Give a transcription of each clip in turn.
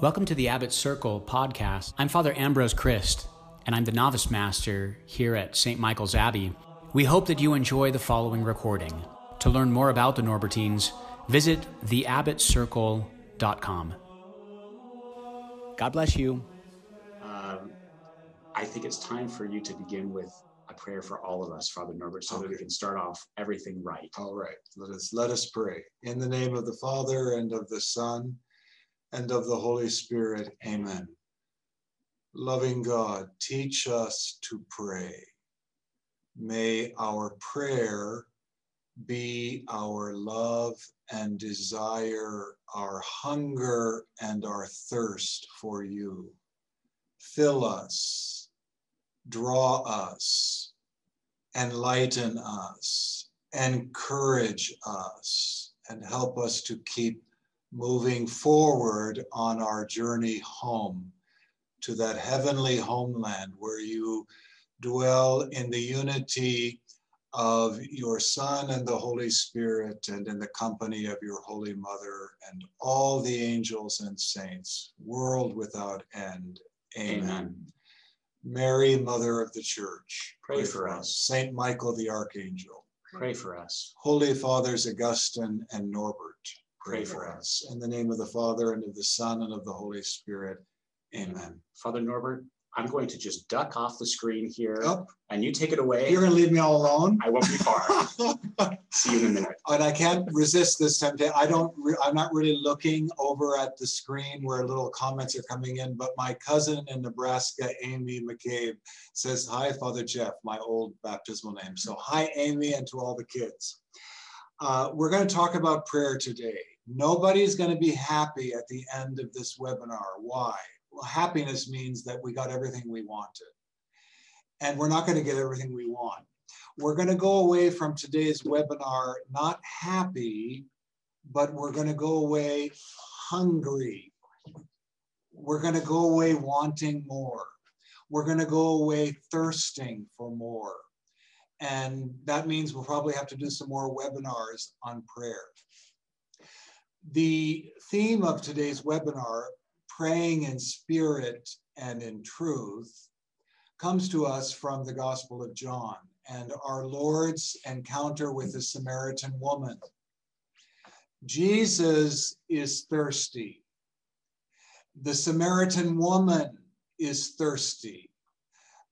Welcome to the Abbot Circle podcast. I'm Father Ambrose Criste, and I'm the novice master here at St. Michael's Abbey. We hope that you enjoy the following recording. To learn more about the Norbertines, visit theabbotcircle.com. God bless you. Um, I think it's time for you to begin with a prayer for all of us, Father Norbert, so that we can start off everything right. All right, let us let us pray. In the name of the Father and of the Son and of the Holy Spirit. Amen. Loving God, teach us to pray. May our prayer be our love and desire, our hunger and our thirst for you. Fill us, draw us, enlighten us, encourage us, and help us to keep moving forward on our journey home to that heavenly homeland where you dwell in the unity of your Son and the Holy Spirit and in the company of your Holy Mother and all the angels and saints, world without end. Amen. Amen. Mary, Mother of the Church, Pray for us. Saint Michael the Archangel, Pray for us. Holy Fathers Augustine and Norbert, pray for us. In the name of the Father and of the Son and of the Holy Spirit. Amen. Father Norbert, I'm going to just duck off the screen here Up, and you take it away. you're going to leave me all alone? I won't be far. See you in a minute. and I can't resist this temptation. I don't, re- I'm not really looking over at the screen where little comments are coming in, but my cousin in Nebraska, Amy McCabe, says, Hi, Father Jeff, my old baptismal name. So, hi, Amy, and to all the kids. Uh, we're going to talk about prayer today. Nobody's going to be happy at the end of this webinar. Why? Well, happiness means that we got everything we wanted. And we're not going to get everything we want we're going to go away from today's webinar not happy, but we're going to go away hungry. We're going to go away wanting more. We're going to go away thirsting for more. And that means we'll probably have to do some more webinars on prayer. The theme of today's webinar, praying in spirit and in truth, comes to us from the Gospel of John and our Lord's encounter with the Samaritan woman. Jesus is thirsty. The Samaritan woman is thirsty.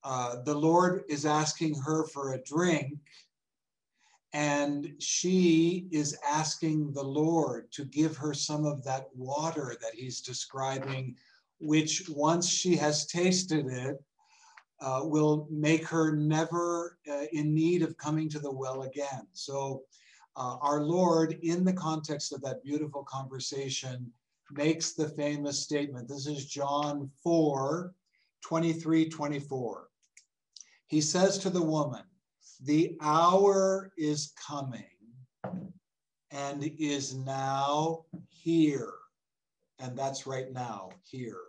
Uh, the Lord is asking her for a drink, and she is asking the Lord to give her some of that water that he's describing, which once she has tasted it, uh, will make her never uh, in need of coming to the well again. So, uh, our Lord, in the context of that beautiful conversation, makes the famous statement. This is John 4 23 24. He says to the woman, The hour is coming and is now here. And that's right now, here.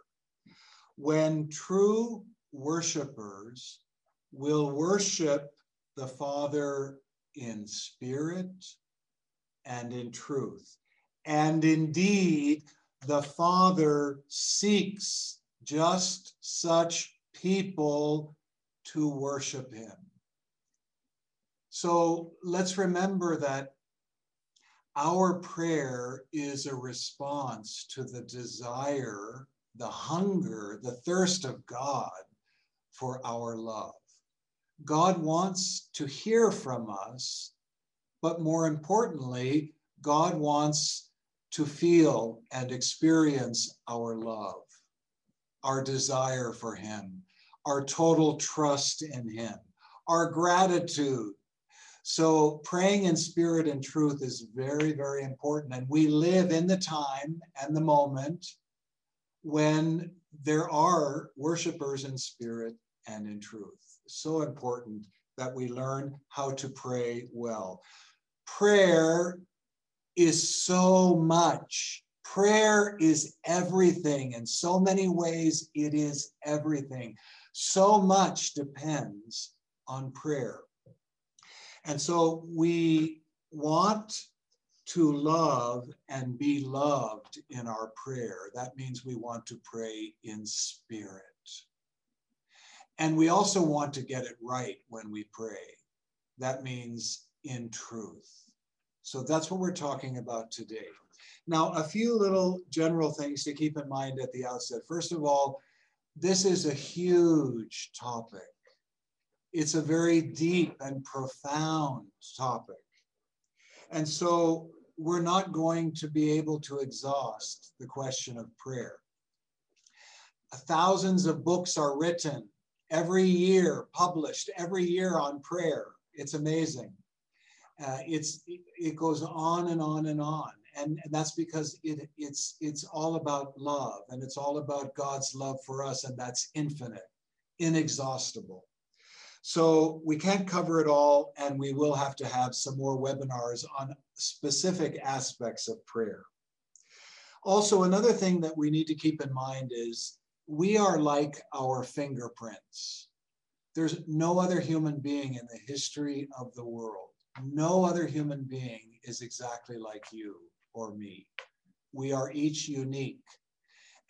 When true worshipers will worship the Father in spirit and in truth. And indeed, the Father seeks just such people to worship Him. So let's remember that our prayer is a response to the desire, the hunger, the thirst of God for our love. God wants to hear from us, but more importantly, God wants to feel and experience our love, our desire for Him, our total trust in Him, our gratitude. So, praying in spirit and truth is very, very important. And we live in the time and the moment when there are worshipers in spirit and in truth. So important that we learn how to pray well. Prayer is so much. Prayer is everything. In so many ways, it is everything. So much depends on prayer. And so we want to love and be loved in our prayer. That means we want to pray in spirit. And we also want to get it right when we pray. That means in truth. So that's what we're talking about today. Now, a few little general things to keep in mind at the outset. First of all, this is a huge topic. It's a very deep and profound topic. And so we're not going to be able to exhaust the question of prayer. Thousands of books are written every year, published every year on prayer. It's amazing. Uh, it's it goes on and on and on, and, and that's because it it's it's all about love, and it's all about God's love for us, and that's infinite, inexhaustible. So we can't cover it all, and we will have to have some more webinars on specific aspects of prayer. Also, another thing that we need to keep in mind is we are like our fingerprints. There's no other human being in the history of the world. No other human being is exactly like you or me. We are each unique.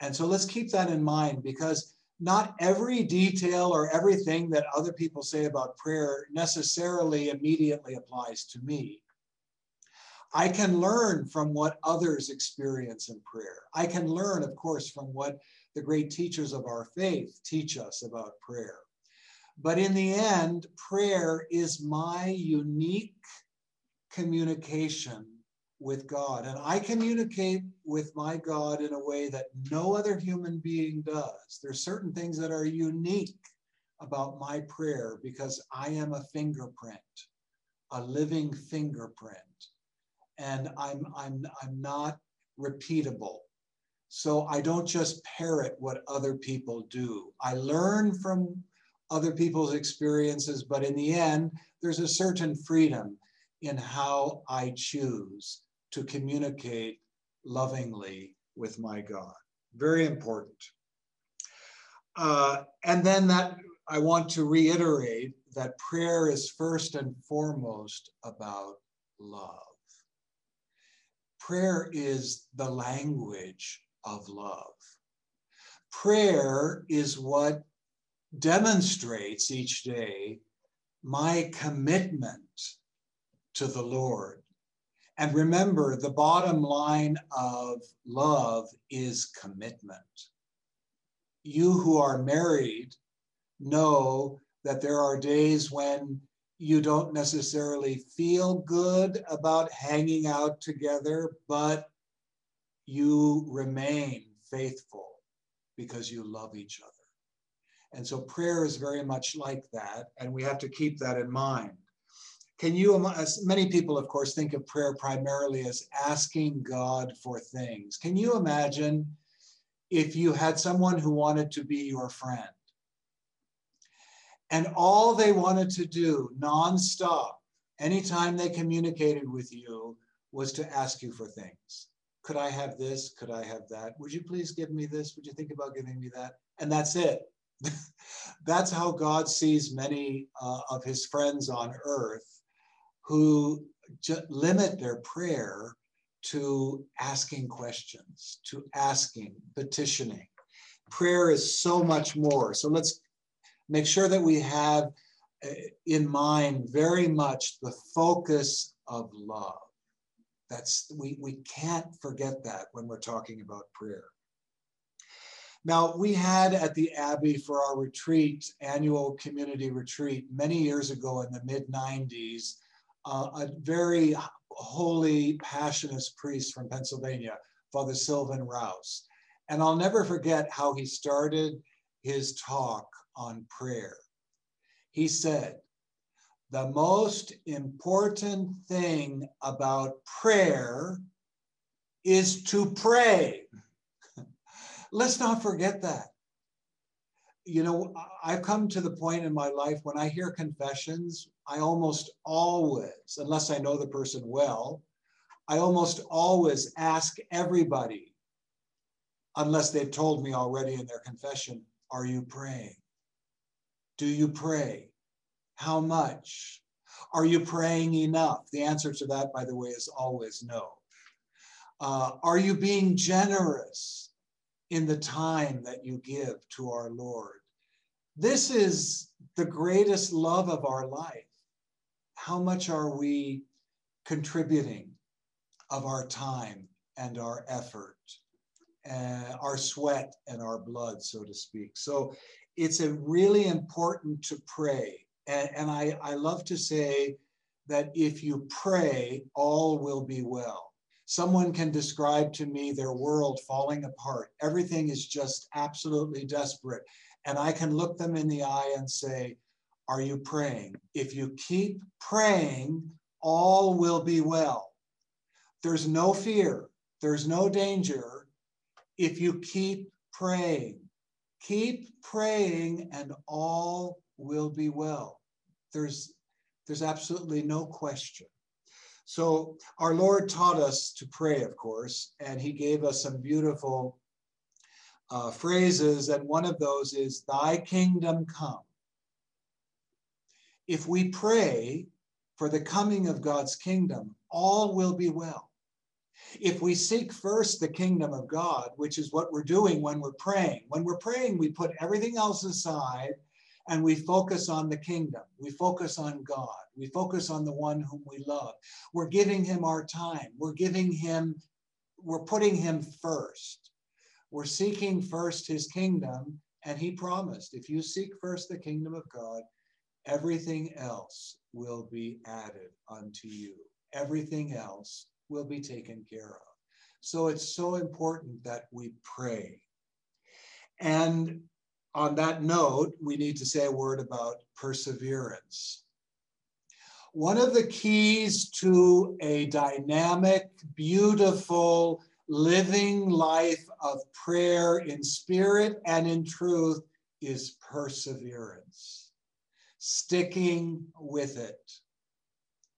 And so let's keep that in mind because not every detail or everything that other people say about prayer necessarily immediately applies to me. I can learn from what others experience in prayer. I can learn, of course, from what the great teachers of our faith teach us about prayer. But in the end, prayer is my unique communication with God. And I communicate with my God in a way that no other human being does. There's certain things that are unique about my prayer because I am a fingerprint, a living fingerprint. And I'm, I'm, I'm not repeatable. So I don't just parrot what other people do. I learn from other people's experiences, but in the end, there's a certain freedom in how I choose to communicate lovingly with my God. Very important. Uh, and then that I want to reiterate that prayer is first and foremost about love. Prayer is the language of love. Prayer is what demonstrates each day my commitment to the Lord and remember, the bottom line of love is commitment. You who are married know that there are days when you don't necessarily feel good about hanging out together, but you remain faithful because you love each other. And so prayer is very much like that, and we have to keep that in mind. Can you, as many people, of course, think of prayer primarily as asking God for things. Can you imagine if you had someone who wanted to be your friend and all they wanted to do nonstop, anytime they communicated with you, was to ask you for things? Could I have this? Could I have that? Would you please give me this? Would you think about giving me that? And that's it. that's how God sees many uh, of his friends on earth who limit their prayer to asking questions, to asking, petitioning. Prayer is so much more. So let's make sure that we have uh, in mind very much the focus of love. That's we, we can't forget that when we're talking about prayer. Now, we had at the Abbey for our retreat, annual community retreat, many years ago in the mid 90s, uh, a very holy, passionate priest from Pennsylvania, Father Sylvan Rouse. And I'll never forget how he started his talk on prayer. He said, the most important thing about prayer is to pray. Let's not forget that. You know, I've come to the point in my life when I hear confessions, I almost always, unless I know the person well, I almost always ask everybody, unless they've told me already in their confession, are you praying? Do you pray? How much? Are you praying enough? The answer to that, by the way, is always no. Uh, are you being generous in the time that you give to our Lord? This is the greatest love of our life. How much are we contributing of our time and our effort, uh, our sweat and our blood, so to speak? So it's a really important to pray. And, and I, I love to say that if you pray, all will be well. Someone can describe to me their world falling apart. Everything is just absolutely desperate. And I can look them in the eye and say, Are you praying? If you keep praying, all will be well. There's no fear, there's no danger if you keep praying. Keep praying and all will be well. There's, there's absolutely no question. So our Lord taught us to pray, of course, and he gave us some beautiful uh, phrases, and one of those is, Thy kingdom come. If we pray for the coming of God's kingdom, all will be well. If we seek first the kingdom of God, which is what we're doing when we're praying, when we're praying, we put everything else aside and we focus on the kingdom. We focus on God. We focus on the one whom we love. We're giving him our time. We're giving him, we're putting him first. We're seeking first his kingdom. And he promised if you seek first the kingdom of God, everything else will be added unto you. Everything else will be taken care of. So it's so important that we pray. And on that note, we need to say a word about perseverance. One of the keys to a dynamic, beautiful, living life of prayer in spirit and in truth is perseverance, sticking with it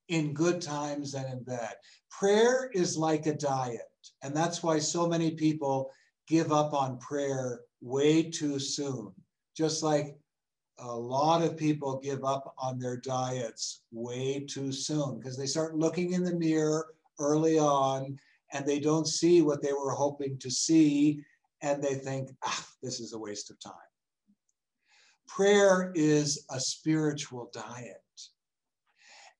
in good times and in bad. Prayer is like a diet. And that's why so many people give up on prayer way too soon. Just like a lot of people give up on their diets way too soon because they start looking in the mirror early on and they don't see what they were hoping to see and they think, ah, this is a waste of time. Prayer is a spiritual diet.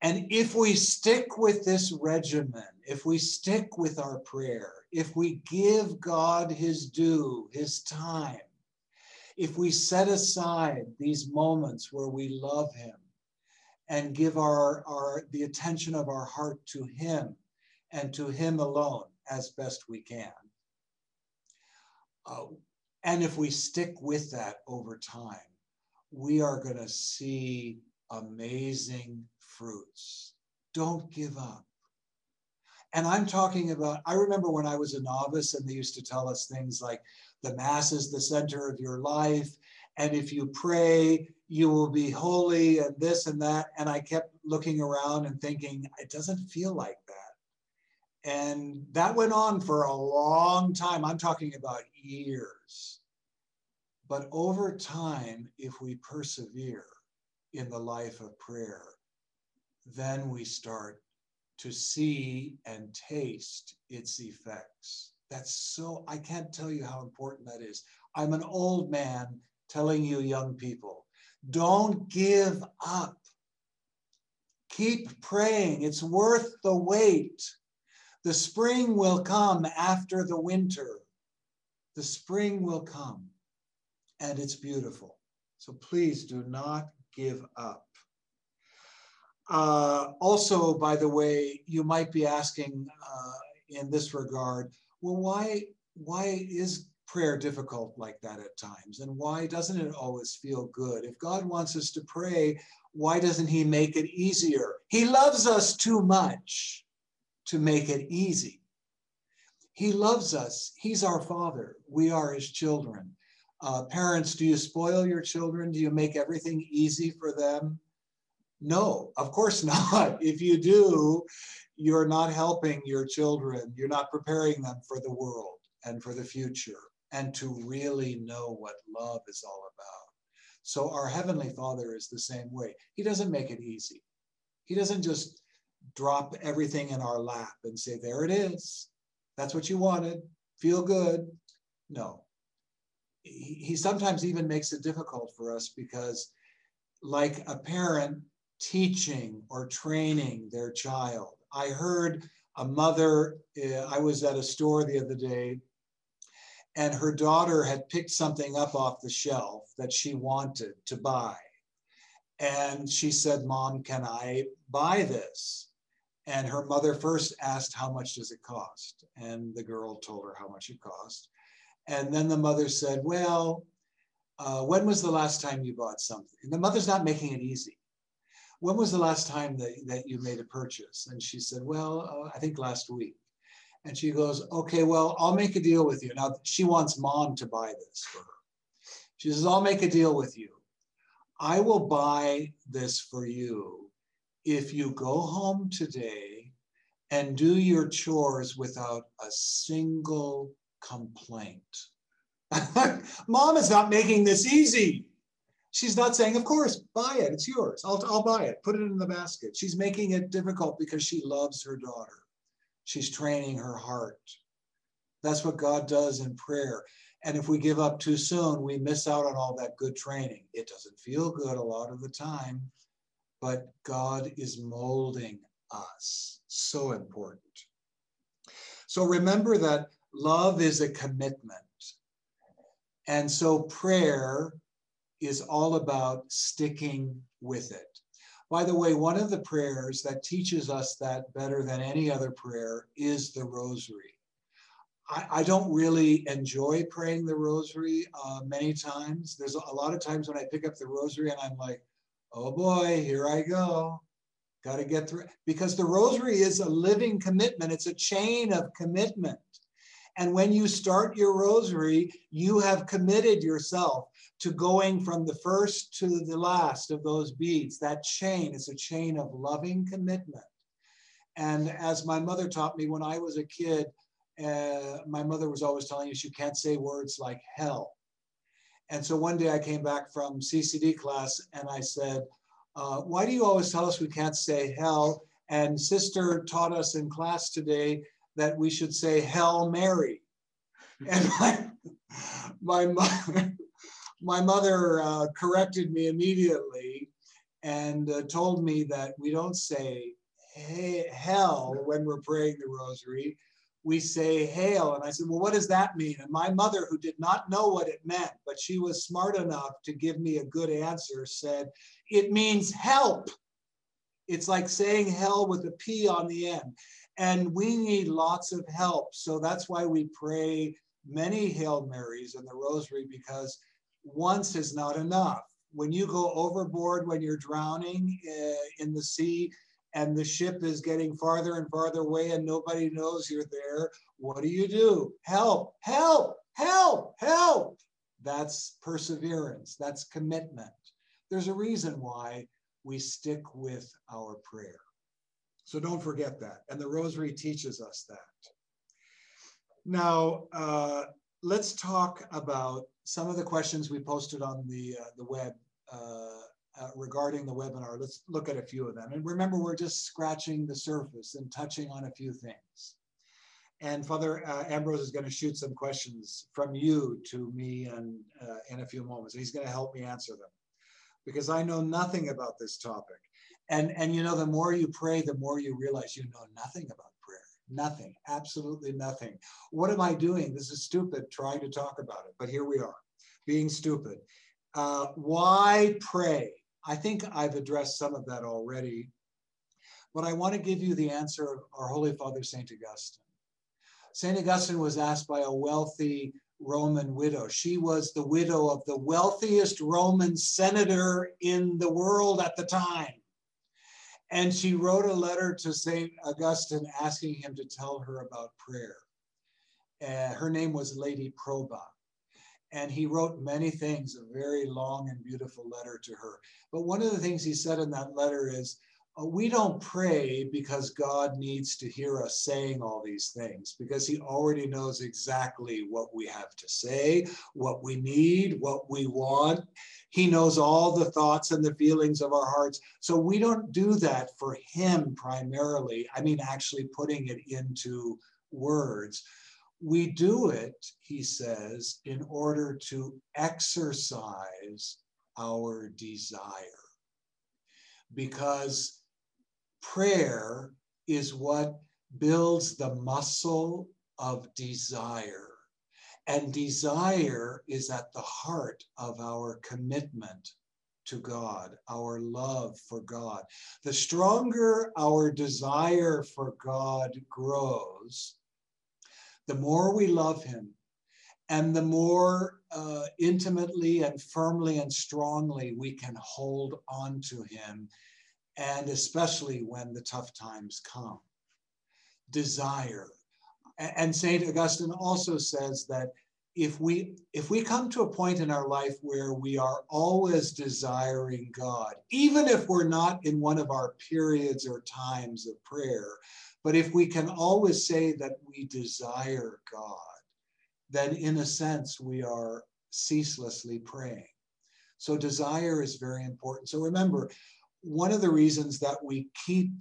And if we stick with this regimen, if we stick with our prayer, if we give God his due, his time, if we set aside these moments where we love him and give our, our the attention of our heart to him and to him alone as best we can. Uh, and if we stick with that over time, we are going to see amazing fruits. Don't give up. And I'm talking about, I remember when I was a novice and they used to tell us things like the Mass is the center of your life. And if you pray, you will be holy and this and that. And I kept looking around and thinking, it doesn't feel like. And that went on for a long time. I'm talking about years. But over time, if we persevere in the life of prayer, then we start to see and taste its effects. That's so, I can't tell you how important that is. I'm an old man telling you, young people, don't give up. Keep praying. It's worth the wait. The spring will come after the winter. The spring will come, and it's beautiful. So please do not give up. Uh, also, by the way, you might be asking uh, in this regard, well, why, why is prayer difficult like that at times? And why doesn't it always feel good? If God wants us to pray, why doesn't He make it easier? He loves us too much to make it easy. He loves us. He's our Father. We are His children. Uh, parents, do you spoil your children? Do you make everything easy for them? No, of course not. If you do, you're not helping your children. You're not preparing them for the world and for the future and to really know what love is all about. So our Heavenly Father is the same way. He doesn't make it easy. He doesn't just drop everything in our lap and say, There it is. That's what you wanted. Feel good. No. He, he sometimes even makes it difficult for us because, like a parent teaching or training their child, I heard a mother, uh, I was at a store the other day, and her daughter had picked something up off the shelf that she wanted to buy. And she said, Mom, can I buy this? And her mother first asked, How much does it cost? And the girl told her how much it cost. And then the mother said, Well, uh, when was the last time you bought something? And the mother's not making it easy. When was the last time that, that you made a purchase? And she said, Well, uh, I think last week. And she goes, Okay, well, I'll make a deal with you. Now, she wants mom to buy this for her. She says, I'll make a deal with you. I will buy this for you if you go home today and do your chores without a single complaint. Mom is not making this easy. She's not saying, of course, buy it, it's yours. I'll, I'll buy it, put it in the basket. She's making it difficult because she loves her daughter. She's training her heart. That's what God does in prayer. And if we give up too soon, we miss out on all that good training. It doesn't feel good a lot of the time, but God is molding us. So important. So remember that love is a commitment. And so prayer is all about sticking with it. By the way, one of the prayers that teaches us that better than any other prayer is the rosary. I, don't really enjoy praying the rosary uh, many times. There's a lot of times when I pick up the rosary and I'm like, oh boy, here I go. Got to get through. Because the rosary is a living commitment, it's a chain of commitment. And when you start your rosary, you have committed yourself to going from the first to the last of those beads. That chain is a chain of loving commitment. And as my mother taught me when I was a kid, uh, my mother was always telling us you can't say words like hell. And so one day I came back from CCD class and I said, uh, Why do you always tell us we can't say hell? And sister taught us in class today that we should say Hail Mary. And my, my, mother, my mother uh, corrected me immediately and uh, told me that we don't say hey, hell when we're praying the rosary. We say hail. And I said, Well, what does that mean? And my mother, who did not know what it meant, but she was smart enough to give me a good answer, said, It means help. It's like saying hell with a P on the end. And we need lots of help. So that's why we pray many Hail Marys in the Rosary because once is not enough. When you go overboard, when you're drowning uh, in the sea, and the ship is getting farther and farther away and nobody knows you're there, what do you do? Help, help, help, help. That's perseverance, that's commitment. There's a reason why we stick with our prayer. So don't forget that. And the rosary teaches us that. Now, uh, let's talk about some of the questions we posted on the, uh, the web uh, uh, regarding the webinar. Let's look at a few of them. And remember, we're just scratching the surface and touching on a few things. And Father uh, Ambrose is going to shoot some questions from you to me and, uh, in a few moments. He's going to help me answer them because I know nothing about this topic. And, and you know, the more you pray, the more you realize you know nothing about prayer. Nothing, absolutely nothing. What am I doing? This is stupid trying to talk about it, but here we are, being stupid. Uh, why pray? I think I've addressed some of that already, but I want to give you the answer of our Holy Father, St. Augustine. St. Augustine was asked by a wealthy Roman widow. She was the widow of the wealthiest Roman senator in the world at the time. And she wrote a letter to St. Augustine asking him to tell her about prayer. Uh, her name was Lady Proba. And he wrote many things, a very long and beautiful letter to her. But one of the things he said in that letter is, uh, we don't pray because God needs to hear us saying all these things, because He already knows exactly what we have to say, what we need, what we want. He knows all the thoughts and the feelings of our hearts. So we don't do that for Him primarily. I mean, actually putting it into words. We do it, he says, in order to exercise our desire. Because prayer is what builds the muscle of desire. And desire is at the heart of our commitment to God, our love for God. The stronger our desire for God grows, the more we love Him, and the more uh, intimately and firmly and strongly we can hold on to Him and especially when the tough times come. Desire. And St. Augustine also says that if we if we come to a point in our life where we are always desiring God, even if we're not in one of our periods or times of prayer, but if we can always say that we desire God, then in a sense we are ceaselessly praying. So desire is very important. So remember, one of the reasons that we keep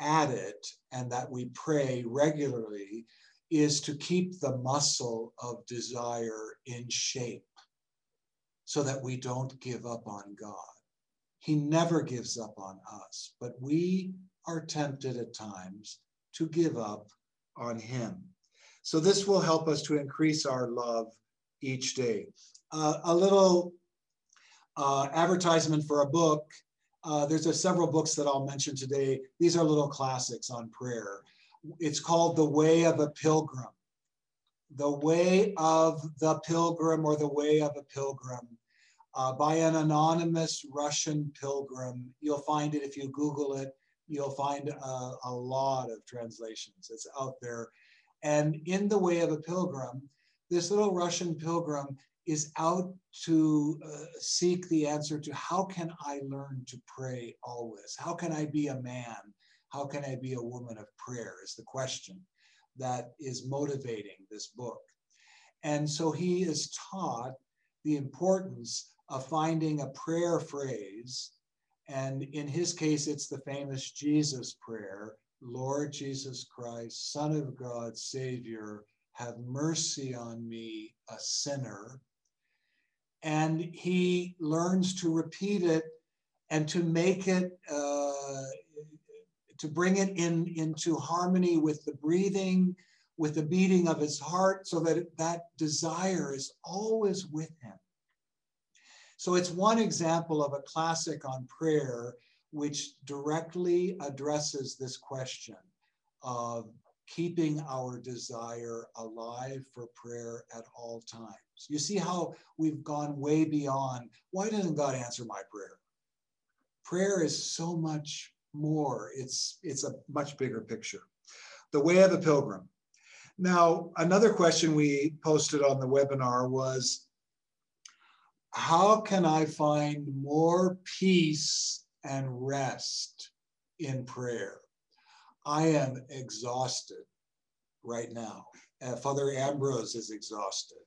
at it and that we pray regularly is to keep the muscle of desire in shape so that we don't give up on God. He never gives up on us, but we are tempted at times to give up on Him. So, this will help us to increase our love each day. Uh, a little uh, advertisement for a book uh, there's a, several books that I'll mention today. These are little classics on prayer. It's called The Way of a Pilgrim. The Way of the Pilgrim or The Way of a Pilgrim uh, by an anonymous Russian pilgrim. You'll find it if you Google it. You'll find a, a lot of translations. It's out there. And in The Way of a Pilgrim, this little Russian pilgrim is out to uh, seek the answer to how can I learn to pray always? How can I be a man? How can I be a woman of prayer? Is the question that is motivating this book. And so he is taught the importance of finding a prayer phrase. And in his case, it's the famous Jesus prayer Lord Jesus Christ, Son of God, Savior, have mercy on me, a sinner and he learns to repeat it and to make it uh, to bring it in into harmony with the breathing with the beating of his heart so that that desire is always with him so it's one example of a classic on prayer which directly addresses this question of keeping our desire alive for prayer at all times. You see how we've gone way beyond why doesn't God answer my prayer? Prayer is so much more. It's it's a much bigger picture. The way of the pilgrim. Now, another question we posted on the webinar was how can I find more peace and rest in prayer? I am exhausted right now. Uh, Father Ambrose is exhausted.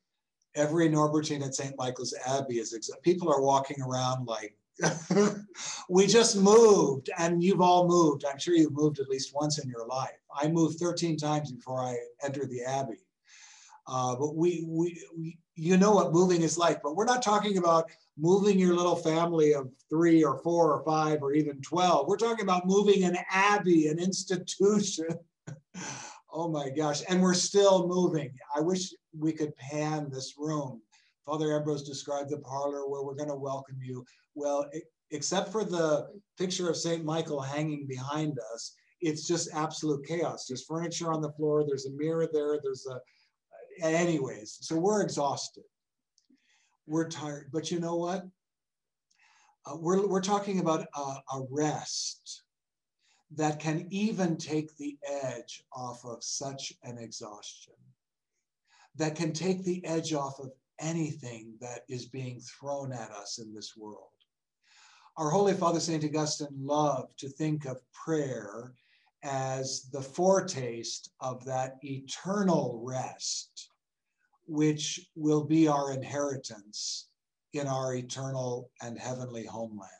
Every Norbertine at St. Michael's Abbey is exhausted. People are walking around like, we just moved and you've all moved. I'm sure you've moved at least once in your life. I moved 13 times before I entered the Abbey. Uh, but we, we, we, you know what moving is like, but we're not talking about moving your little family of three or four or five or even 12. We're talking about moving an abbey, an institution. oh my gosh. And we're still moving. I wish we could pan this room. Father Ambrose described the parlor where we're going to welcome you. Well, except for the picture of St. Michael hanging behind us, it's just absolute chaos. There's furniture on the floor, there's a mirror there, there's a, anyways, so we're exhausted we're tired. But you know what? Uh, we're, we're talking about a, a rest that can even take the edge off of such an exhaustion, that can take the edge off of anything that is being thrown at us in this world. Our Holy Father St. Augustine loved to think of prayer as the foretaste of that eternal rest, which will be our inheritance in our eternal and heavenly homeland.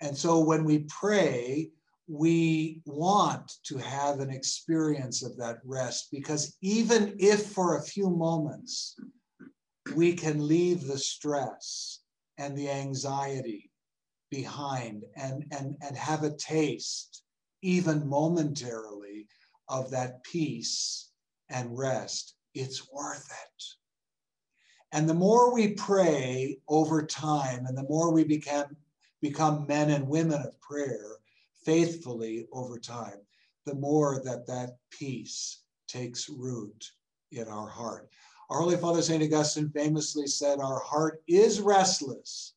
And so when we pray, we want to have an experience of that rest because even if for a few moments we can leave the stress and the anxiety behind and, and, and have a taste, even momentarily, of that peace and rest, it's worth it. And the more we pray over time and the more we become, become men and women of prayer faithfully over time, the more that that peace takes root in our heart. Our Holy Father St. Augustine famously said, Our heart is restless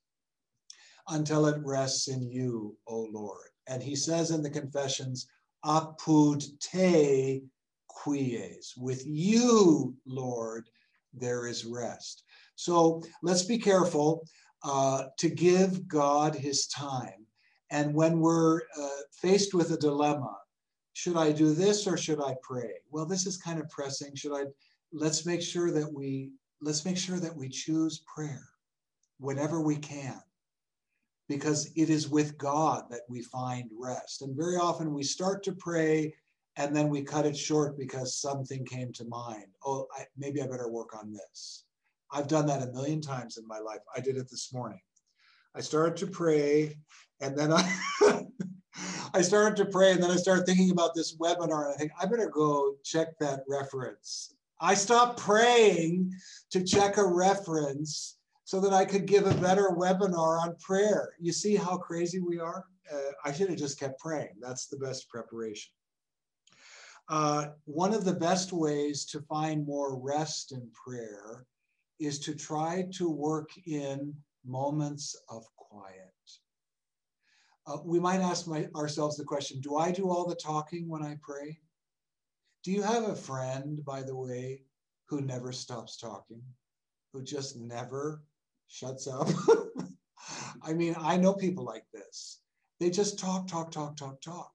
until it rests in you, O Lord. And he says in the Confessions, Apud te quies. With you, Lord, there is rest. So let's be careful uh, to give God his time. And when we're uh, faced with a dilemma, should I do this or should I pray? Well, this is kind of pressing. Should I? Let's make sure that we let's make sure that we choose prayer whenever we can because it is with God that we find rest. And very often we start to pray and then we cut it short because something came to mind. Oh, I, maybe I better work on this. I've done that a million times in my life. I did it this morning. I started to pray and then I I started to pray and then I started thinking about this webinar and I think I better go check that reference. I stopped praying to check a reference so that I could give a better webinar on prayer. You see how crazy we are? Uh, I should have just kept praying. That's the best preparation. Uh, one of the best ways to find more rest in prayer is to try to work in moments of quiet. Uh, we might ask my, ourselves the question Do I do all the talking when I pray? Do you have a friend, by the way, who never stops talking, who just never shuts up. I mean, I know people like this. They just talk, talk, talk, talk, talk.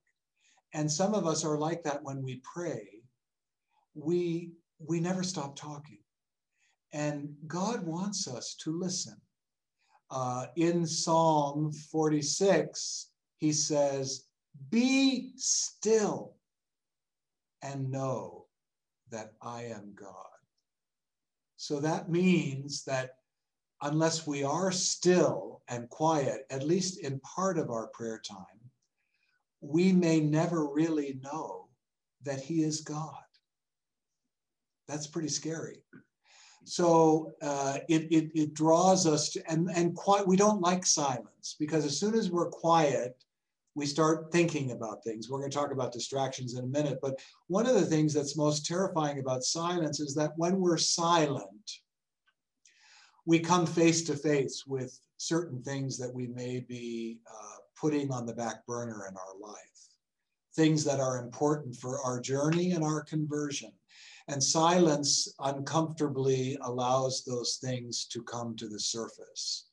And some of us are like that when we pray. We we never stop talking. And God wants us to listen. Uh, in Psalm 46, he says, Be still and know that I am God. So that means that unless we are still and quiet, at least in part of our prayer time, we may never really know that He is God. That's pretty scary. So uh, it, it, it draws us to, and, and quiet, we don't like silence because as soon as we're quiet, we start thinking about things. We're going to talk about distractions in a minute, but one of the things that's most terrifying about silence is that when we're silent, we come face to face with certain things that we may be uh, putting on the back burner in our life, things that are important for our journey and our conversion. And silence uncomfortably allows those things to come to the surface.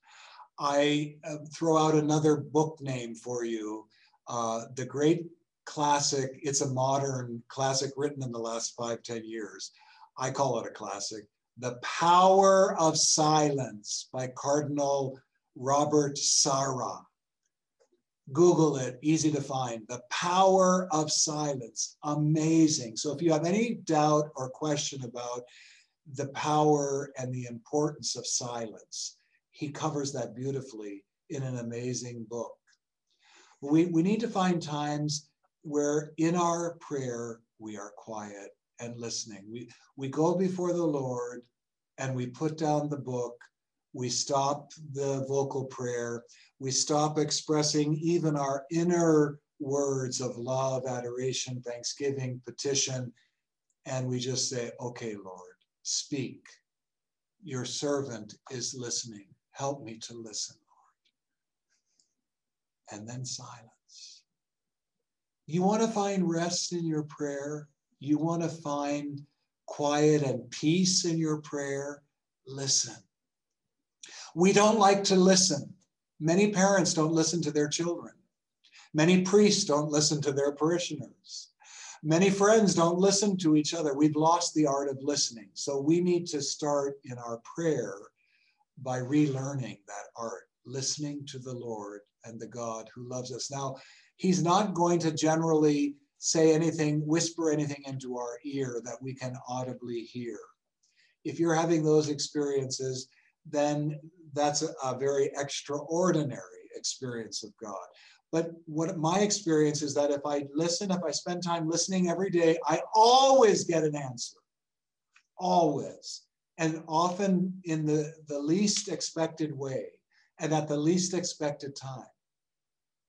I uh, throw out another book name for you uh, the great classic, it's a modern classic written in the last five ten years. I call it a classic the Power of Silence by Cardinal Robert Sarah. Google it, easy to find. The Power of Silence, amazing. So if you have any doubt or question about the power and the importance of silence, he covers that beautifully in an amazing book. We, we need to find times where in our prayer we are quiet and listening. We, we go before the Lord and we put down the book. We stop the vocal prayer. We stop expressing even our inner words of love, adoration, thanksgiving, petition. And we just say, okay, Lord, speak. Your servant is listening. Help me to listen, Lord. And then silence. You want to find rest in your prayer? you want to find quiet and peace in your prayer, listen. We don't like to listen. Many parents don't listen to their children. Many priests don't listen to their parishioners. Many friends don't listen to each other. We've lost the art of listening. So we need to start in our prayer by relearning that art, listening to the Lord and the God who loves us. Now, He's not going to generally say anything, whisper anything into our ear that we can audibly hear. If you're having those experiences, then that's a, a very extraordinary experience of God. But what my experience is that if I listen, if I spend time listening every day, I always get an answer. Always. And often in the, the least expected way and at the least expected time.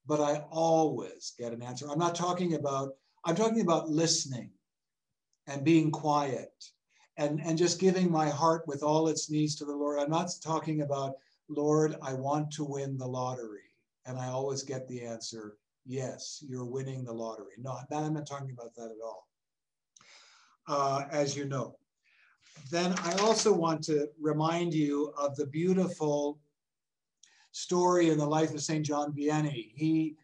But I always get an answer. I'm not talking about, I'm talking about listening and being quiet and, and just giving my heart with all its needs to the Lord. I'm not talking about, Lord, I want to win the lottery. And I always get the answer, yes, you're winning the lottery. No, I'm not talking about that at all, uh, as you know. Then I also want to remind you of the beautiful story in the life of St. John Vianney. He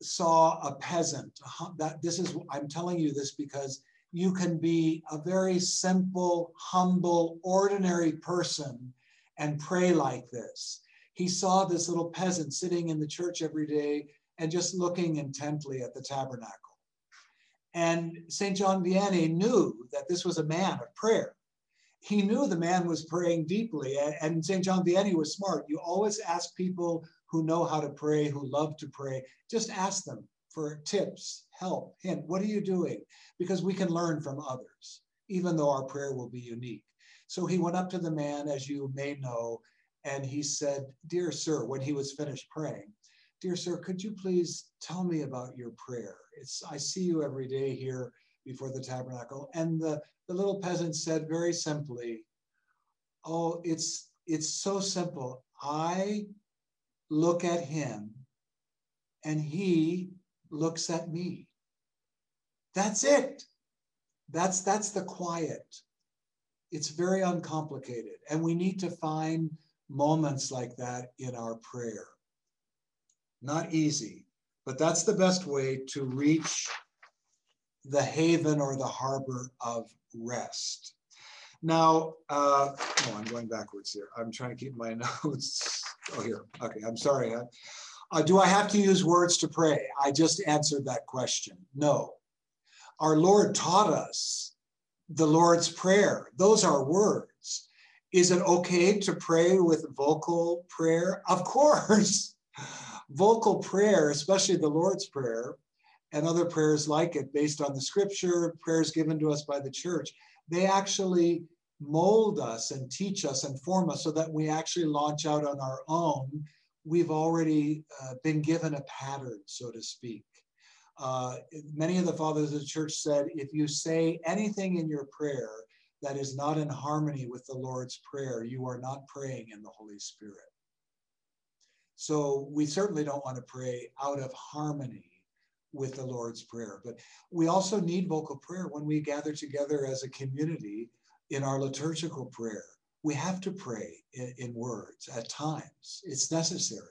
saw a peasant. That this is I'm telling you this because you can be a very simple, humble, ordinary person and pray like this he saw this little peasant sitting in the church every day and just looking intently at the tabernacle. And St. John Vianney knew that this was a man of prayer. He knew the man was praying deeply, and St. John Vianney was smart. You always ask people who know how to pray, who love to pray, just ask them for tips, help, hint. What are you doing? Because we can learn from others, even though our prayer will be unique. So he went up to the man, as you may know, and he said, Dear sir, when he was finished praying, Dear sir, could you please tell me about your prayer? It's I see you every day here before the tabernacle. And the, the little peasant said very simply, Oh, it's it's so simple. I look at him and he looks at me. That's it. That's that's the quiet. It's very uncomplicated. And we need to find moments like that in our prayer. Not easy, but that's the best way to reach the haven or the harbor of rest. Now, uh, oh, I'm going backwards here. I'm trying to keep my notes. Oh, here. Okay, I'm sorry. Uh, do I have to use words to pray? I just answered that question. No. Our Lord taught us the Lord's Prayer. Those are words. Is it okay to pray with vocal prayer? Of course. vocal prayer, especially the Lord's Prayer and other prayers like it based on the scripture, prayers given to us by the church, they actually mold us and teach us and form us so that we actually launch out on our own. We've already uh, been given a pattern, so to speak. Uh, many of the fathers of the church said if you say anything in your prayer that is not in harmony with the Lord's Prayer, you are not praying in the Holy Spirit. So we certainly don't want to pray out of harmony with the Lord's Prayer. But we also need vocal prayer when we gather together as a community in our liturgical prayer. We have to pray in, in words at times, it's necessary.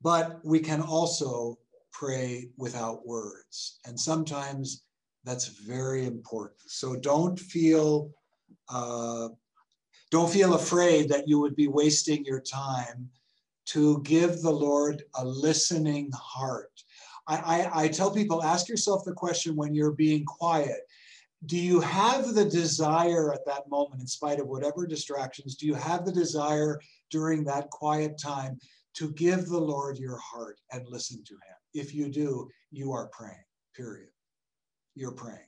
But we can also pray without words. And sometimes that's very important. So don't feel uh, don't feel afraid that you would be wasting your time to give the Lord a listening heart. I, I, I tell people, ask yourself the question when you're being quiet. Do you have the desire at that moment, in spite of whatever distractions, do you have the desire during that quiet time to give the Lord your heart and listen to him? If you do, you are praying, period you're praying.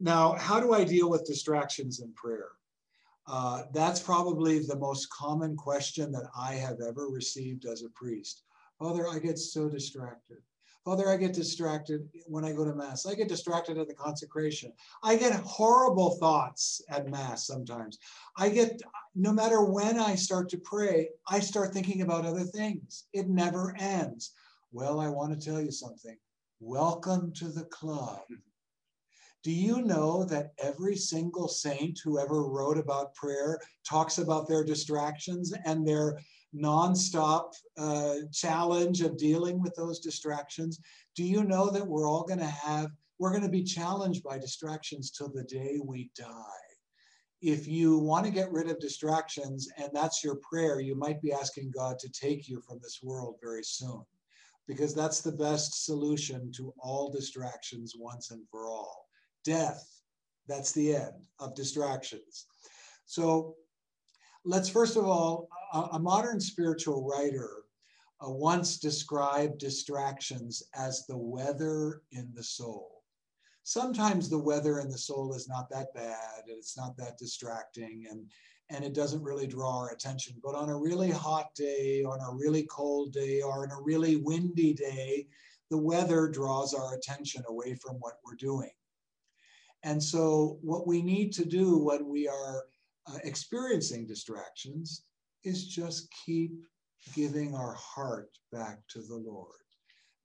Now, how do I deal with distractions in prayer? Uh, that's probably the most common question that I have ever received as a priest. Father, I get so distracted. Father, I get distracted when I go to Mass. I get distracted at the consecration. I get horrible thoughts at Mass sometimes. I get, no matter when I start to pray, I start thinking about other things. It never ends. Well, I want to tell you something. Welcome to the club. Do you know that every single saint who ever wrote about prayer talks about their distractions and their nonstop uh, challenge of dealing with those distractions. Do you know that we're all going to have, we're going to be challenged by distractions till the day we die? If you want to get rid of distractions and that's your prayer, you might be asking God to take you from this world very soon because that's the best solution to all distractions once and for all. Death, that's the end of distractions. So let's first of all, a, a modern spiritual writer uh, once described distractions as the weather in the soul. Sometimes the weather in the soul is not that bad, and it's not that distracting, and, and it doesn't really draw our attention. But on a really hot day, on a really cold day, or on a really windy day, the weather draws our attention away from what we're doing. And so, what we need to do when we are uh, experiencing distractions is just keep giving our heart back to the Lord.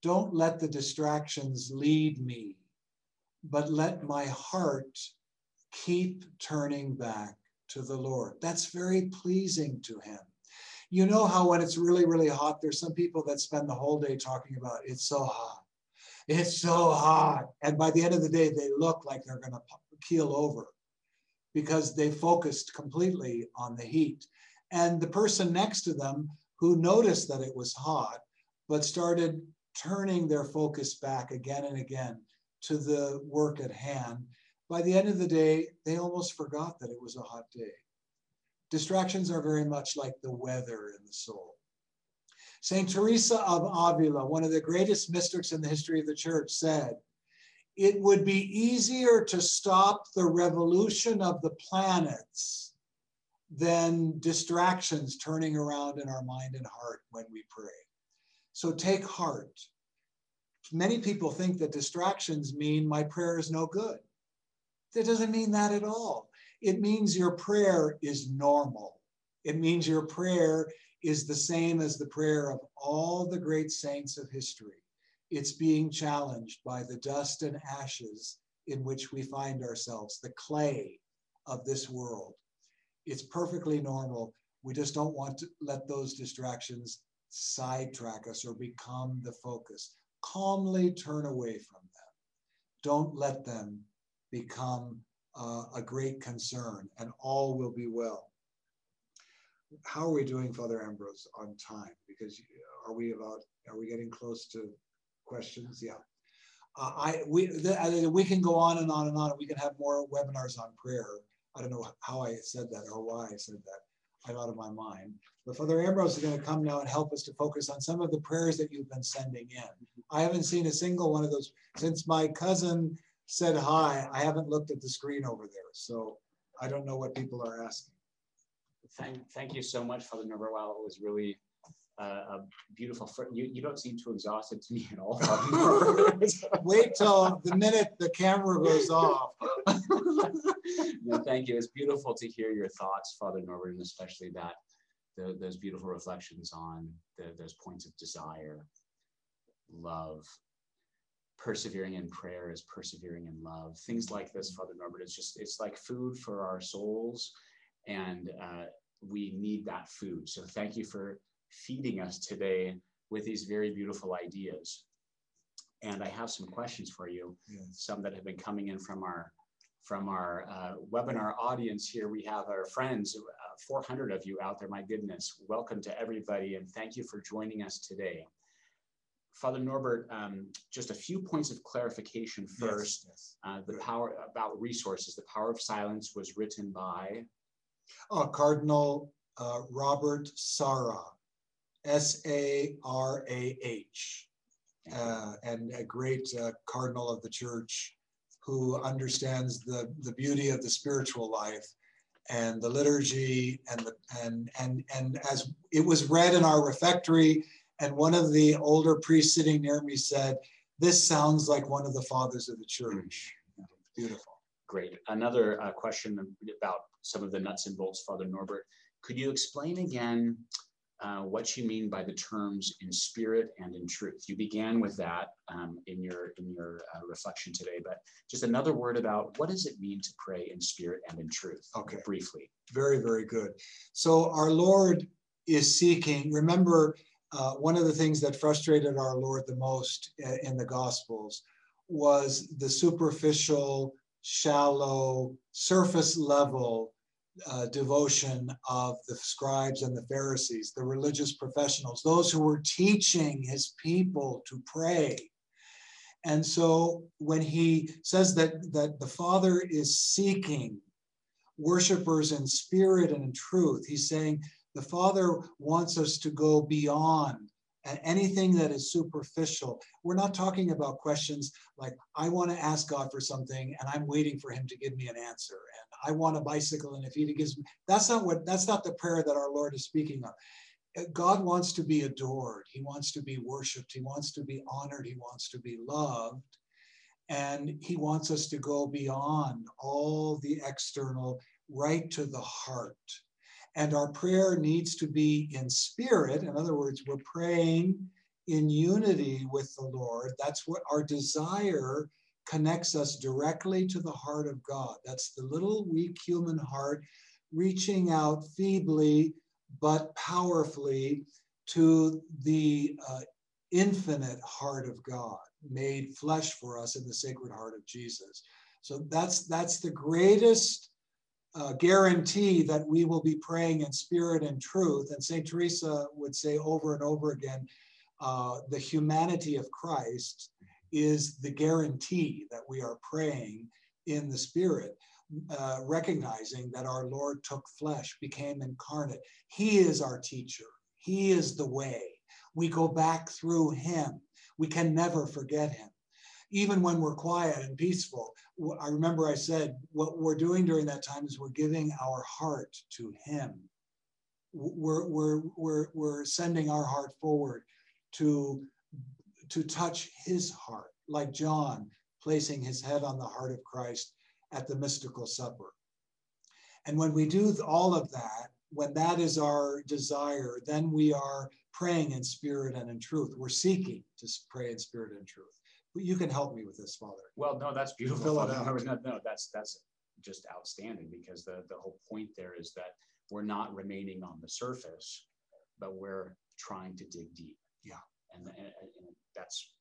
Don't let the distractions lead me, but let my heart keep turning back to the Lord. That's very pleasing to Him. You know how when it's really, really hot, there's some people that spend the whole day talking about it's so hot. It's so hot. And by the end of the day, they look like they're going to keel over because they focused completely on the heat. And the person next to them who noticed that it was hot, but started turning their focus back again and again to the work at hand, by the end of the day, they almost forgot that it was a hot day. Distractions are very much like the weather in the soul. St. Teresa of Avila, one of the greatest mystics in the history of the church, said, it would be easier to stop the revolution of the planets than distractions turning around in our mind and heart when we pray. So take heart. Many people think that distractions mean my prayer is no good. That doesn't mean that at all. It means your prayer is normal. It means your prayer is the same as the prayer of all the great saints of history it's being challenged by the dust and ashes in which we find ourselves, the clay of this world. It's perfectly normal. We just don't want to let those distractions sidetrack us or become the focus. Calmly turn away from them. Don't let them become uh, a great concern, and all will be well. How are we doing, Father Ambrose, on time? Because are we about, are we getting close to questions. Yeah. Uh, I we the, we can go on and on and on. And we can have more webinars on prayer. I don't know how I said that or why I said that. I'm out of my mind. But Father Ambrose is going to come now and help us to focus on some of the prayers that you've been sending in. I haven't seen a single one of those since my cousin said hi. I haven't looked at the screen over there, so I don't know what people are asking. Thank, thank you so much, Father Noverwell. It was really a beautiful You, you don't seem too exhausted to me at all. Wait till the minute the camera goes off. no, thank you. It's beautiful to hear your thoughts, Father Norbert, and especially that the, those beautiful reflections on the, those points of desire, love, persevering in prayer is persevering in love. Things like this, Father Norbert, it's just it's like food for our souls, and uh, we need that food. So thank you for feeding us today with these very beautiful ideas. And I have some questions for you, yes. some that have been coming in from our from our uh, webinar audience here. We have our friends, uh, 400 of you out there. My goodness, welcome to everybody, and thank you for joining us today. Father Norbert, um, just a few points of clarification first. Yes, yes. Uh, the power about resources. The Power of Silence was written by uh, Cardinal uh, Robert Sarah. S A R A H, uh, and a great uh, cardinal of the church who understands the, the beauty of the spiritual life and the liturgy and the and and and as it was read in our refectory and one of the older priests sitting near me said this sounds like one of the fathers of the church. Beautiful. Great. Another uh, question about some of the nuts and bolts father norbert. Could you explain again uh, what you mean by the terms in spirit and in truth. You began with that um, in your in your uh, reflection today, but just another word about what does it mean to pray in spirit and in truth? Okay, briefly. Very very good. So our Lord is seeking. Remember, uh, one of the things that frustrated our Lord the most uh, in the Gospels was the superficial, shallow, surface level uh, devotion of the scribes and the Pharisees, the religious professionals, those who were teaching his people to pray. And so when he says that, that the Father is seeking worshipers in spirit and in truth, he's saying the Father wants us to go beyond anything that is superficial. We're not talking about questions like, I want to ask God for something and I'm waiting for him to give me an answer. And I want a bicycle. And if he gives me, that's not what, that's not the prayer that our Lord is speaking of. God wants to be adored. He wants to be worshiped. He wants to be honored. He wants to be loved. And he wants us to go beyond all the external, right to the heart. And our prayer needs to be in spirit. In other words, we're praying in unity with the Lord. That's what our desire connects us directly to the heart of God. That's the little weak human heart reaching out feebly but powerfully to the uh, infinite heart of God made flesh for us in the sacred heart of Jesus. So that's that's the greatest uh, guarantee that we will be praying in spirit and truth. And St. Teresa would say over and over again uh, the humanity of Christ is the guarantee that we are praying in the spirit. Uh, recognizing that our Lord took flesh, became incarnate. He is our teacher. He is the way. We go back through him. We can never forget him even when we're quiet and peaceful. I remember I said, what we're doing during that time is we're giving our heart to Him. We're, we're, we're, we're sending our heart forward to, to touch His heart, like John placing his head on the heart of Christ at the mystical supper. And when we do all of that, when that is our desire, then we are praying in spirit and in truth. We're seeking to pray in spirit and truth you can help me with this, Father. Well, no, that's beautiful. Fill it out. No, no, that's that's just outstanding because the the whole point there is that we're not remaining on the surface, but we're trying to dig deep. Yeah, and, and, and that's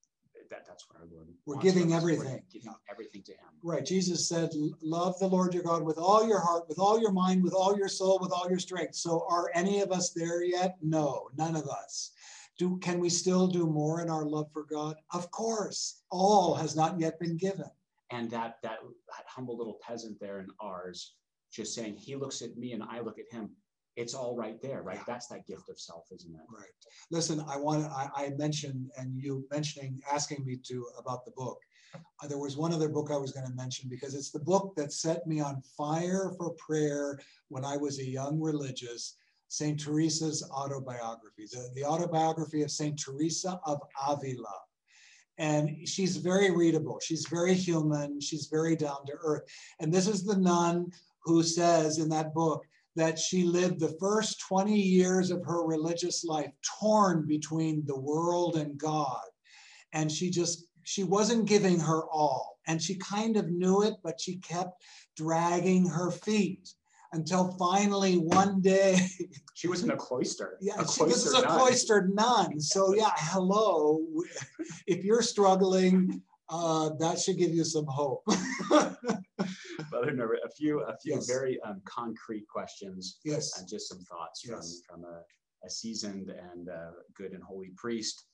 that, that's what our Lord. We're giving everything. We're giving everything to Him. Right. Jesus said, "Love the Lord your God with all your heart, with all your mind, with all your soul, with all your strength." So, are any of us there yet? No, none of us. Do, can we still do more in our love for God? Of course. All has not yet been given. And that, that, that humble little peasant there in ours, just saying, he looks at me and I look at him. It's all right there, right? Yeah. That's that gift of self, isn't it? Right. Listen, I want I, I mentioned, and you mentioning, asking me to about the book. Uh, there was one other book I was going to mention because it's the book that set me on fire for prayer when I was a young religious St. Teresa's autobiography, the, the autobiography of St. Teresa of Avila. And she's very readable. She's very human. She's very down to earth. And this is the nun who says in that book that she lived the first 20 years of her religious life torn between the world and God. And she just, she wasn't giving her all. And she kind of knew it, but she kept dragging her feet until finally one day. She was in a cloister. Yeah a she, this is a nun. cloistered nun. So yeah hello. If you're struggling uh, that should give you some hope. Norbert, a few a few yes. very um, concrete questions yes. and just some thoughts yes. from from a, a seasoned and uh, good and holy priest.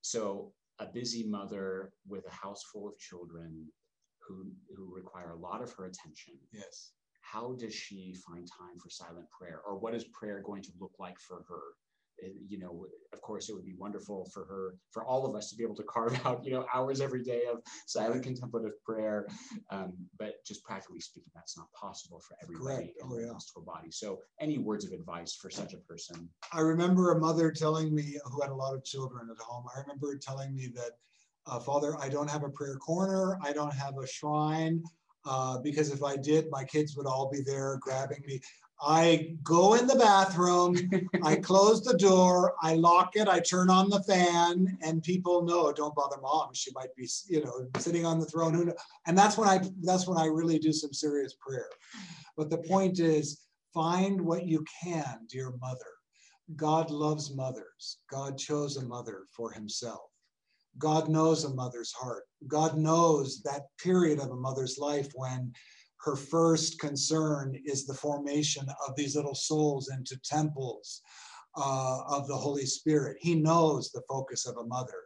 So a busy mother with a house full of children who who require a lot of her attention. Yes how does she find time for silent prayer? Or what is prayer going to look like for her? You know of course it would be wonderful for her for all of us to be able to carve out you know hours every day of silent contemplative prayer. Um, but just practically speaking that's not possible for everybody oh, in the mystical body. So any words of advice for such a person? I remember a mother telling me who had a lot of children at home i remember telling me that uh, father i don't have a prayer corner. I don't have a shrine uh, because if I did, my kids would all be there grabbing me. I go in the bathroom, I close the door, I lock it, I turn on the fan, and people know don't bother mom. She might be, you know, sitting on the throne. Who And that's when I that's when I really do some serious prayer. But the point is, find what you can, dear mother. God loves mothers. God chose a mother for himself. God knows a mother's heart. God knows that period of a mother's life when her first concern is the formation of these little souls into temples uh, of the Holy Spirit. He knows the focus of a mother.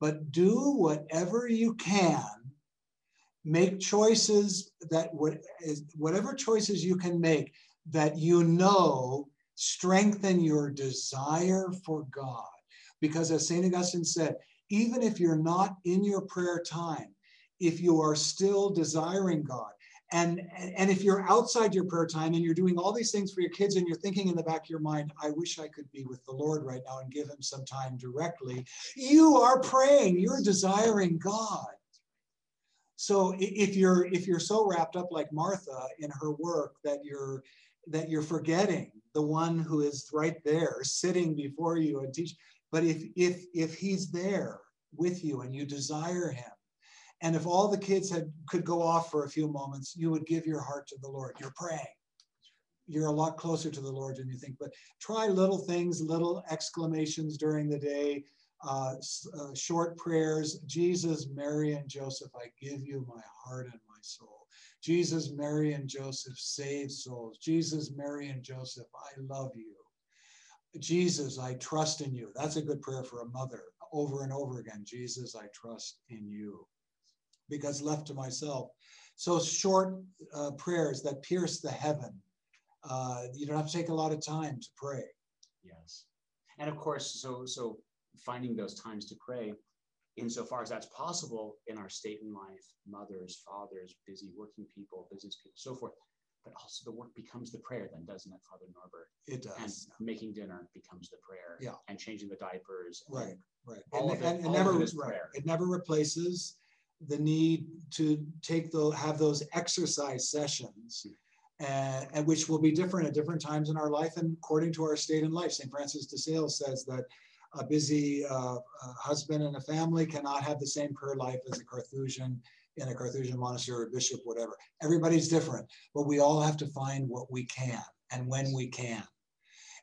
But do whatever you can, make choices that whatever choices you can make that you know strengthen your desire for God. Because as St. Augustine said, even if you're not in your prayer time, if you are still desiring God, and, and if you're outside your prayer time and you're doing all these things for your kids and you're thinking in the back of your mind, I wish I could be with the Lord right now and give him some time directly, you are praying, you're desiring God. So if you're if you're so wrapped up like Martha in her work that you're that you're forgetting the one who is right there sitting before you and teach but if if if he's there with you and you desire him and if all the kids had could go off for a few moments, you would give your heart to the Lord. You're praying. You're a lot closer to the Lord than you think. But try little things, little exclamations during the day, uh, uh, short prayers. Jesus, Mary, and Joseph, I give you my heart and my soul. Jesus, Mary, and Joseph, save souls. Jesus, Mary, and Joseph, I love you. Jesus, I trust in you. That's a good prayer for a mother over and over again. Jesus, I trust in you because left to myself. So short uh, prayers that pierce the heaven. Uh, you don't have to take a lot of time to pray. Yes, and of course, so so finding those times to pray, insofar as that's possible in our state in life, mothers, fathers, busy working people, business people, so forth. But also the work becomes the prayer, then, doesn't it, Father Norbert? It does. And making dinner becomes the prayer. Yeah. And changing the diapers. Right. Right. All and, of it, and, all never, of right. prayer. It never replaces the need to take the have those exercise sessions uh, and which will be different at different times in our life and according to our state in life st francis de sales says that a busy uh, husband and a family cannot have the same prayer life as a carthusian in a carthusian monastery or bishop whatever. Everybody's different but we all have to find what we can and when we can.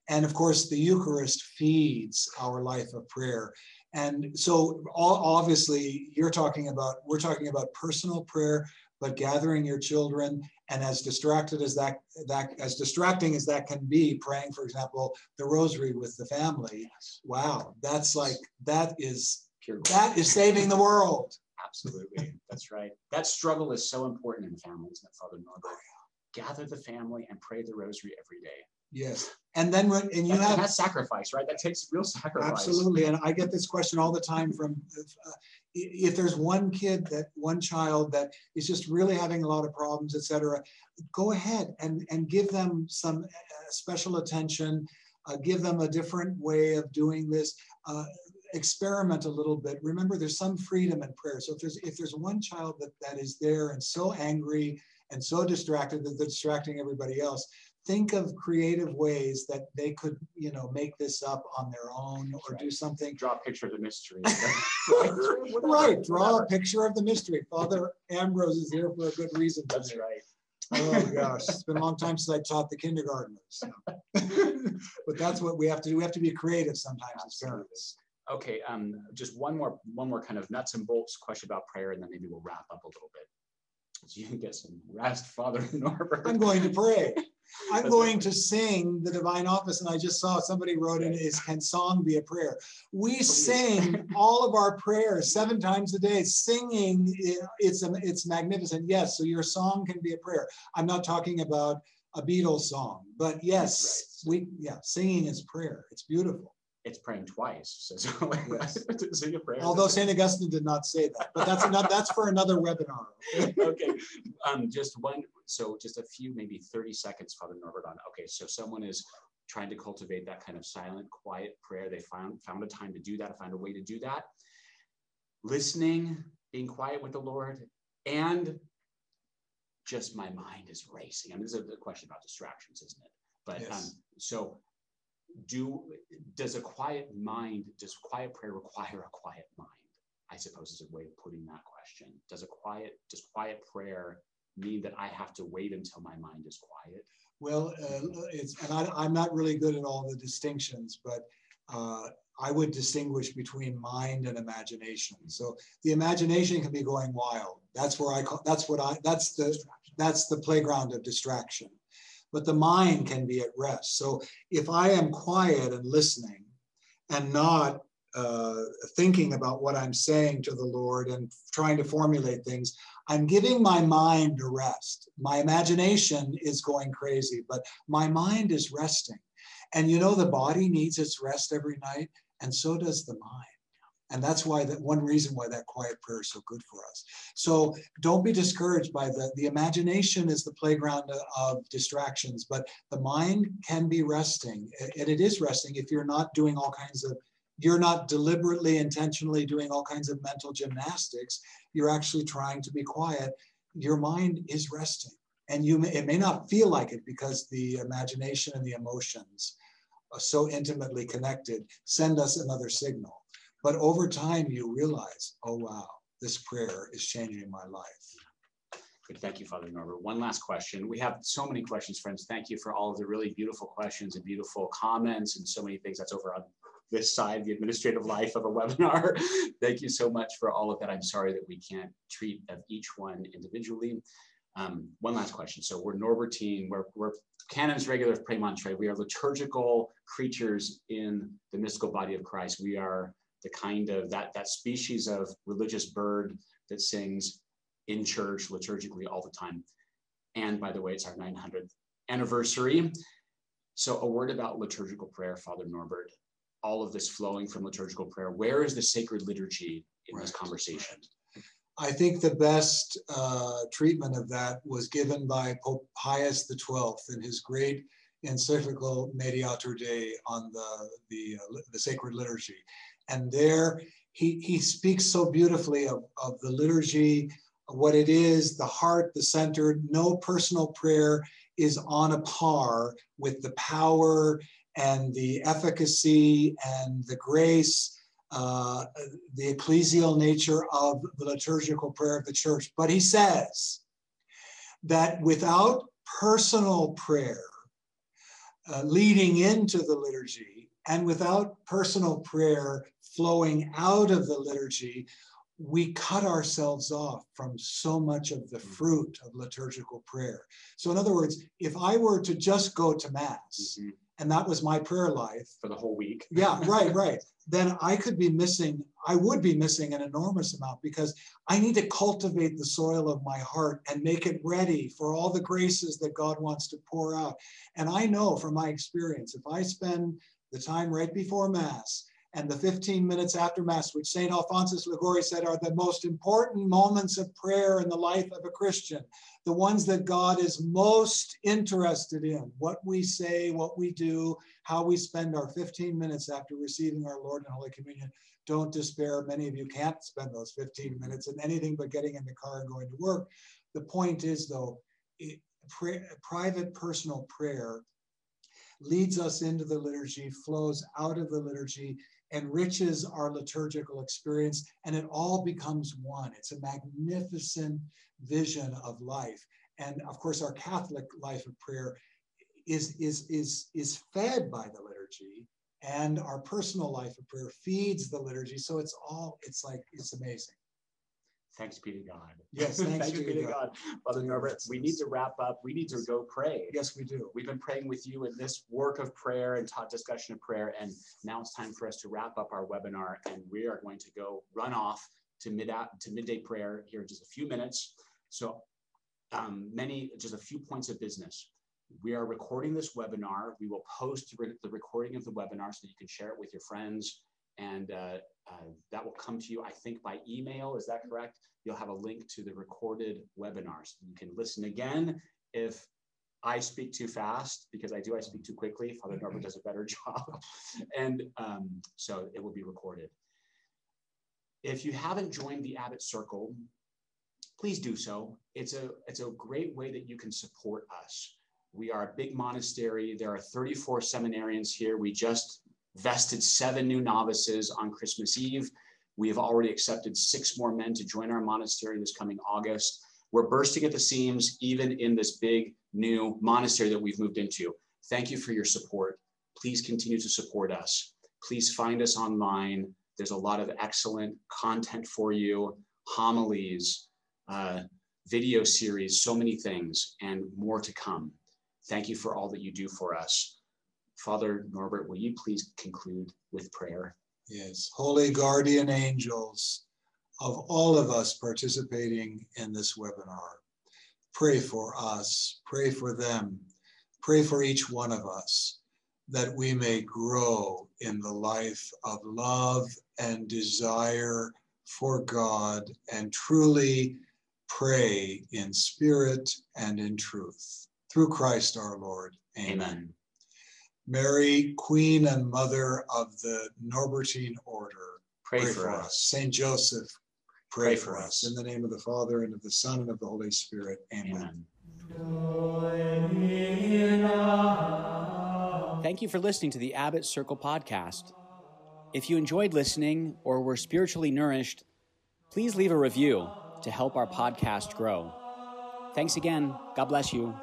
And of course the eucharist feeds our life of prayer. And so all, obviously you're talking about, we're talking about personal prayer, but gathering your children and as distracted as that, that as distracting as that can be, praying, for example, the rosary with the family. Wow, that's like, that is that is saving the world. Absolutely, that's right. That struggle is so important in families, that Father Norbert. Gather the family and pray the rosary every day. Yes. And then when and you that, have that sacrifice, right? That takes real sacrifice. Absolutely. And I get this question all the time from uh, if there's one kid that one child that is just really having a lot of problems, etc. Go ahead and and give them some uh, special attention. Uh, give them a different way of doing this. Experiment a little bit. Remember, there's some freedom in prayer. So if there's if there's one child that that is there and so angry and so distracted that they're distracting everybody else, think of creative ways that they could, you know, make this up on their own or right. do something. Draw a picture of the mystery. right, draw a picture of the mystery. Father Ambrose is here for a good reason. That's right. Oh gosh, it's been a long time since I taught the kindergartners. So. but that's what we have to do. We have to be creative sometimes as parents. Okay, um, just one more, one more kind of nuts and bolts question about prayer, and then maybe we'll wrap up a little bit. So you can get some rest, Father Norbert. I'm going to pray. I'm going to sing the divine office. And I just saw somebody wrote in is can song be a prayer? We sing all of our prayers seven times a day. Singing it's it's magnificent. Yes, so your song can be a prayer. I'm not talking about a Beatles song, but yes, right. we yeah, singing is prayer. It's beautiful it's praying twice. So, so yes. prayer. Although St. Augustine did not say that, but that's that's for another webinar. okay, um, just one, so just a few, maybe 30 seconds, Father Norbert on, okay, so someone is trying to cultivate that kind of silent, quiet prayer. They found, found a time to do that, found a way to do that. Listening, being quiet with the Lord, and just my mind is racing. I mean, this is a question about distractions, isn't it? But yes. um, so do does a quiet mind does quiet prayer require a quiet mind i suppose is a way of putting that question does a quiet does quiet prayer mean that I have to wait until my mind is quiet? Well, uh, it's, and I, I'm not really good at all the distinctions, but uh, I would distinguish between mind and imagination. So the imagination can be going wild. That's where I call, that's what I, that's the, that's the playground of distraction. But the mind can be at rest. So if I am quiet and listening and not uh, thinking about what I'm saying to the Lord and trying to formulate things, I'm giving my mind a rest. My imagination is going crazy, but my mind is resting. And you know, the body needs its rest every night, and so does the mind. And that's why that one reason why that quiet prayer is so good for us. So don't be discouraged by the the imagination is the playground uh, of distractions, but the mind can be resting, and it is resting if you're not doing all kinds of you're not deliberately, intentionally doing all kinds of mental gymnastics. You're actually trying to be quiet. Your mind is resting. And you may, it may not feel like it because the imagination and the emotions are so intimately connected send us another signal. But over time, you realize, oh, wow, this prayer is changing my life. Good. Thank you, Father Norbert. One last question. We have so many questions, friends. Thank you for all of the really beautiful questions and beautiful comments and so many things that's over on this side, the administrative life of a webinar. Thank you so much for all of that. I'm sorry that we can't treat of each one individually. Um, one last question. So we're Norbertine, we're, we're canons regular of Premontre. We are liturgical creatures in the mystical body of Christ. We are the kind of that, that species of religious bird that sings in church liturgically all the time. And by the way, it's our 900th anniversary. So a word about liturgical prayer, Father Norbert all of this flowing from liturgical prayer? Where is the sacred liturgy in right. this conversation? I think the best uh, treatment of that was given by Pope Pius XII in his great encyclical Mediator Dei on the, the, uh, the sacred liturgy. And there he, he speaks so beautifully of, of the liturgy, what it is, the heart, the center. No personal prayer is on a par with the power and the efficacy and the grace, uh, the ecclesial nature of the liturgical prayer of the church. But he says that without personal prayer uh, leading into the liturgy and without personal prayer flowing out of the liturgy, we cut ourselves off from so much of the mm-hmm. fruit of liturgical prayer. So, in other words, if I were to just go to Mass mm-hmm and that was my prayer life for the whole week. yeah, right, right. Then I could be missing, I would be missing an enormous amount because I need to cultivate the soil of my heart and make it ready for all the graces that God wants to pour out. And I know from my experience, if I spend the time right before Mass and the 15 minutes after Mass, which St. Alphonsus Liguori said are the most important moments of prayer in the life of a Christian, the ones that God is most interested in, what we say, what we do, how we spend our 15 minutes after receiving our Lord in Holy Communion. Don't despair. Many of you can't spend those 15 minutes in anything but getting in the car and going to work. The point is, though, it, private personal prayer leads us into the liturgy, flows out of the liturgy, enriches our liturgical experience, and it all becomes one. It's a magnificent vision of life. And of course, our Catholic life of prayer is, is, is, is fed by the liturgy, and our personal life of prayer feeds the liturgy. So it's all, it's like, it's amazing. Thanks be to God. Yes, thanks, thanks be to God. God. Father Norbert, we need to wrap up. We need to go pray. Yes, we do. We've been praying with you in this work of prayer and taught discussion of prayer. And now it's time for us to wrap up our webinar. And we are going to go run off to mid to midday prayer here in just a few minutes. So um, many, just a few points of business. We are recording this webinar. We will post the recording of the webinar so you can share it with your friends and uh, uh, that will come to you, I think, by email. Is that correct? You'll have a link to the recorded webinars. You can listen again if I speak too fast, because I do, I speak too quickly. Father Norbert does a better job. and um, so it will be recorded. If you haven't joined the Abbot Circle, please do so. It's a, it's a great way that you can support us. We are a big monastery. There are 34 seminarians here. We just vested seven new novices on Christmas Eve. We have already accepted six more men to join our monastery this coming August. We're bursting at the seams, even in this big new monastery that we've moved into. Thank you for your support. Please continue to support us. Please find us online. There's a lot of excellent content for you, homilies, uh, video series, so many things, and more to come. Thank you for all that you do for us. Father Norbert, will you please conclude with prayer? Yes, holy guardian angels of all of us participating in this webinar, pray for us, pray for them, pray for each one of us that we may grow in the life of love and desire for God and truly pray in spirit and in truth. Through Christ our Lord. Amen. Amen. Mary, Queen and Mother of the Norbertine Order, pray, pray for, us. us. Saint Joseph, pray, pray for, us. us. In the name of the Father, and of the Son, and of the Holy Spirit. Amen. Amen. Thank you for listening to the Abbot Circle podcast. If you enjoyed listening or were spiritually nourished, please leave a review to help our podcast grow. Thanks again. God bless you.